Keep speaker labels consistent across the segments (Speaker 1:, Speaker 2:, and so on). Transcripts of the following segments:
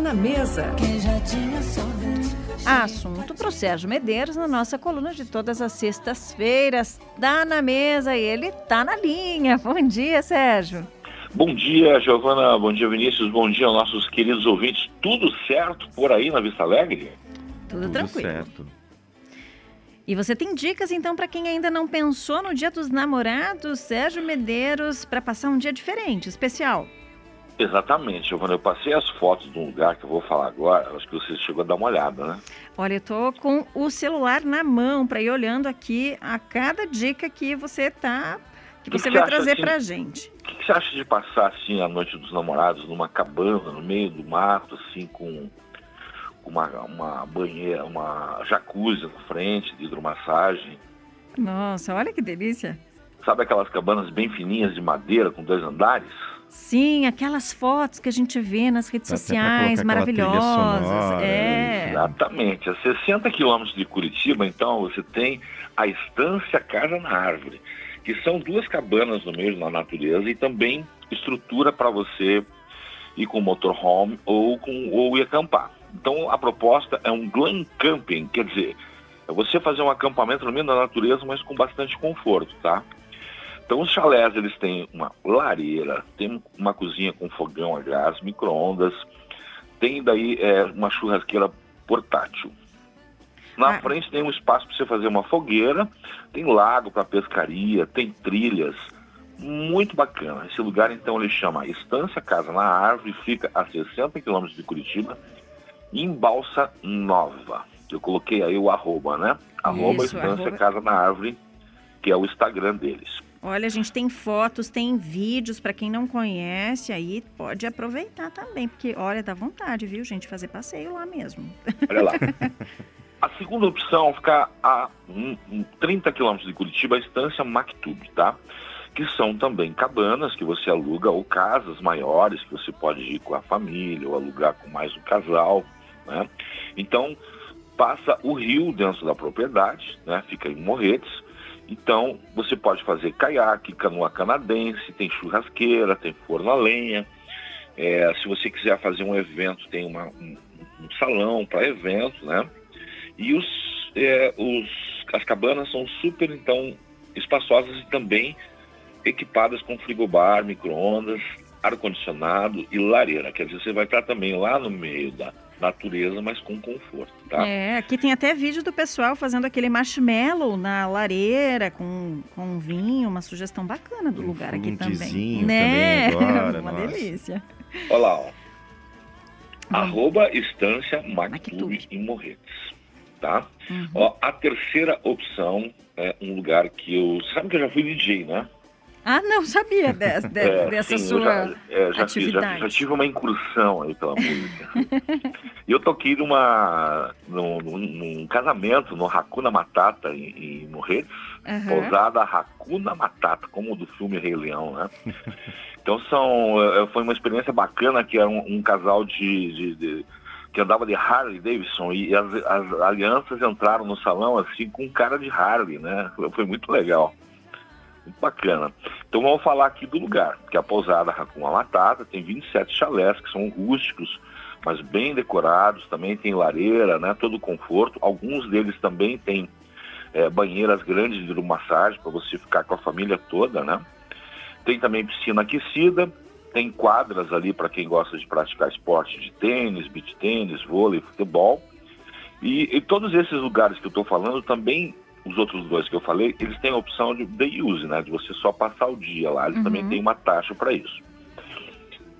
Speaker 1: Na mesa.
Speaker 2: Assunto para o Sérgio Medeiros na nossa coluna de todas as sextas-feiras. Tá na mesa e ele tá na linha. Bom dia, Sérgio.
Speaker 3: Bom dia, Giovana. Bom dia, Vinícius. Bom dia aos nossos queridos ouvintes. Tudo certo por aí na Vista Alegre?
Speaker 2: Tudo,
Speaker 4: Tudo
Speaker 2: tranquilo.
Speaker 4: certo.
Speaker 2: E você tem dicas então para quem ainda não pensou no Dia dos Namorados, Sérgio Medeiros, para passar um dia diferente, especial?
Speaker 3: Exatamente, Giovana. Eu passei as fotos de um lugar que eu vou falar agora. Acho que você chegou a dar uma olhada, né?
Speaker 2: Olha, eu tô com o celular na mão para ir olhando aqui a cada dica que você tá que
Speaker 3: Que
Speaker 2: você
Speaker 3: que
Speaker 2: vai trazer
Speaker 3: assim?
Speaker 2: pra gente.
Speaker 3: O que que você acha de passar assim a noite dos namorados numa cabana no meio do mato, assim, com com uma, uma banheira, uma jacuzzi na frente, de hidromassagem?
Speaker 2: Nossa, olha que delícia.
Speaker 3: Sabe aquelas cabanas bem fininhas de madeira com dois andares?
Speaker 2: Sim, aquelas fotos que a gente vê nas redes
Speaker 4: Dá
Speaker 2: sociais, maravilhosas.
Speaker 4: sonora,
Speaker 2: é.
Speaker 3: Exatamente. A 60 quilômetros de Curitiba, então, você tem a Estância Casa na Árvore, que são duas cabanas no meio da natureza e também estrutura para você ir com motorhome ou, com, ou ir acampar. Então, a proposta é um glam camping, quer dizer, é você fazer um acampamento no meio da natureza, mas com bastante conforto, tá? Então, os chalés, eles têm uma lareira, tem uma cozinha com fogão a gás, micro-ondas, tem daí é, uma churrasqueira portátil. Na
Speaker 2: Ah.
Speaker 3: frente tem um espaço para você fazer uma fogueira, tem lago para pescaria, tem trilhas, muito bacana. Esse lugar então ele chama Estância Casa na Árvore, fica a 60 quilômetros de Curitiba, em Balsa Nova. Eu coloquei aí o arroba, né? Arroba
Speaker 2: Isso,
Speaker 3: Estância
Speaker 2: arroba.
Speaker 3: Casa na Árvore, que é o Instagram deles.
Speaker 2: Olha, a gente tem fotos, tem vídeos para quem não conhece, aí pode aproveitar também, porque olha, dá vontade, viu, gente, fazer passeio lá mesmo.
Speaker 3: Olha lá. A segunda opção fica a um, um 30 quilômetros de Curitiba, a estância Mactub, tá? Que são também cabanas que você aluga ou casas maiores que você pode ir com a família ou alugar com mais um casal, né? Então, passa o rio dentro da propriedade, né? Fica em Morretes. Então, você pode fazer caiaque, canoa canadense, tem churrasqueira, tem forno a lenha. É, se você quiser fazer um evento, tem uma- um, um salão para evento, né? E os, é, os- as cabanas são super, então, espaçosas e também equipadas com frigobar, micro-ondas, ar-condicionado e lareira. Quer dizer, você vai estar também lá no meio da natureza, mas com conforto, tá?
Speaker 2: É, aqui tem até vídeo do pessoal fazendo aquele marshmallow na lareira com, com vinho, uma sugestão bacana do
Speaker 4: Um
Speaker 2: lugar aqui também. Né?
Speaker 4: também agora,
Speaker 2: uma
Speaker 4: nossa.
Speaker 2: delícia.
Speaker 3: Olha lá, ó.
Speaker 2: Bom.
Speaker 3: Arroba Estância
Speaker 2: Mactub.
Speaker 3: Mactub em Morretes, tá?
Speaker 2: Uhum.
Speaker 3: Ó, a terceira opção é um lugar que eu... Sabe que eu já fui DJ, né?
Speaker 2: Ah, não sabia des- de-
Speaker 3: É,
Speaker 2: dessa
Speaker 3: sim,
Speaker 2: sua.
Speaker 3: já, é, já, fiz, já,
Speaker 2: atividade.
Speaker 3: já tive uma incursão aí pela música. E eu toquei numa, num, num- num casamento no Hakuna Matata, em, em Morretes,
Speaker 2: Aham.
Speaker 3: pousada Hakuna Matata, como o do filme Rei Leão, né? Então são, é, foi uma experiência bacana que era um, um casal de, de- de- que andava de Harley Davidson e as, as alianças entraram no salão assim com cara de Harley, né? Foi muito legal. Bacana. Então vamos falar aqui do lugar, que é a pousada Racuma Matata, tem 27 chalés que são rústicos, mas bem decorados, também tem lareira, né? Todo conforto. Alguns deles também têm é, banheiras grandes de hidromassagem para você ficar com a família toda, né? Tem também piscina aquecida, tem quadras ali para quem gosta de praticar esporte de tênis, beach tênis, vôlei, futebol. E, e todos esses lugares que eu estou falando também, os outros dois que eu falei, eles têm a opção de day use, né? De você só passar o dia lá. Eles
Speaker 2: Uhum.
Speaker 3: também têm uma taxa para isso.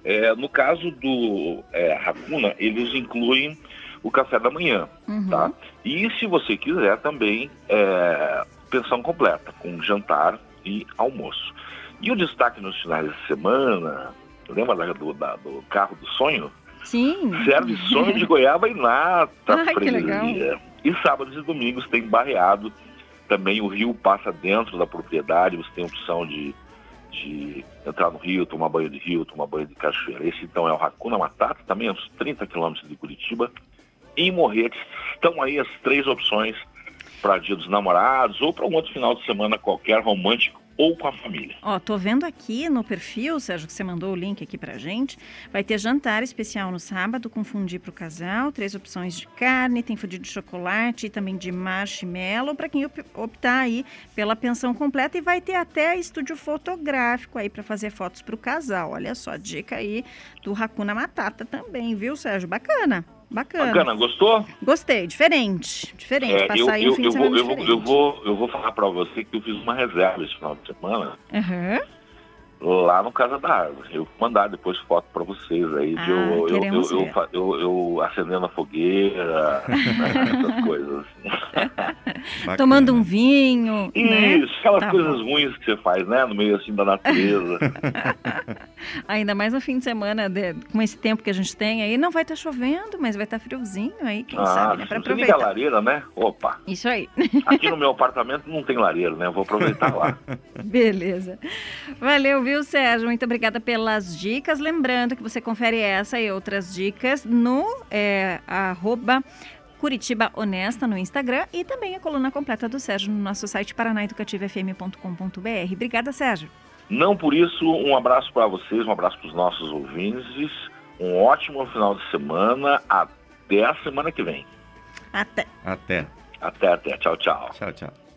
Speaker 3: É, no caso do é, Hakuna, eles incluem o café da manhã,
Speaker 2: Uhum.
Speaker 3: tá? E se você quiser também, é, pensão completa, com jantar e almoço. E o destaque nos finais de semana, lembra da- do, da- do carro do sonho?
Speaker 2: Sim.
Speaker 3: Serve sonho de goiaba e nata,
Speaker 2: Ai.
Speaker 3: E sábados e domingos tem barreado. Também o rio passa dentro da propriedade, você tem opção de, de entrar no rio, tomar banho de rio, tomar banho de cachoeira. Esse então é o Racuna Matata, também uns 30 quilômetros de Curitiba. Em Morretes estão aí as três opções para dia dos namorados ou para um outro final de semana qualquer romântico ou com a família.
Speaker 2: Ó, tô vendo aqui no perfil, Sérgio, que você mandou o link aqui pra gente. Vai ter jantar especial no sábado com fundi pro casal, três opções de carne, tem fundi de chocolate e também de marshmallow para quem optar aí pela pensão completa e vai ter até estúdio fotográfico aí para fazer fotos pro casal. Olha só, dica aí do Hakuna Matata também, viu, Sérgio? Bacana. Bacana.
Speaker 3: Bacana, gostou?
Speaker 2: Gostei, diferente. Diferente. É,
Speaker 3: Passar eu, aí um eu, fim eu, de semana eu, diferente. Eu vou, eu vou falar para você que eu fiz uma reserva esse final de semana.
Speaker 2: Uhum
Speaker 3: lá no Casa da Árvore. Eu vou mandar depois foto para vocês aí de ah, eu, eu, eu, eu, eu, acendendo a fogueira, né, essas coisas
Speaker 2: assim. Tomando um vinho.
Speaker 3: Né? Isso, né? aquelas tá coisas bom. ruins que você faz, né? No meio assim da natureza.
Speaker 2: Ainda mais no fim de semana, de, com esse tempo que a gente tem aí, não vai estar tá chovendo, mas vai estar tá friozinho aí, quem ah, sabe, né? Pra aproveitar.
Speaker 3: Liga a lareira, né? Opa!
Speaker 2: Isso aí.
Speaker 3: Aqui no meu apartamento não tem lareira, né? Eu vou aproveitar lá.
Speaker 2: Beleza. Valeu, viu, Sérgio? Muito obrigada pelas dicas. Lembrando que você confere essa e outras dicas no é, arroba Curitiba Honesta no Instagram e também a coluna completa do Sérgio no nosso site paranaeducativofm.com.br. Obrigada, Sérgio.
Speaker 3: Não por isso, um abraço para vocês, um abraço para os nossos ouvintes, um ótimo final de semana, até a semana que vem.
Speaker 2: Até.
Speaker 1: Até.
Speaker 3: Até, até. Tchau, tchau.
Speaker 1: Tchau, tchau.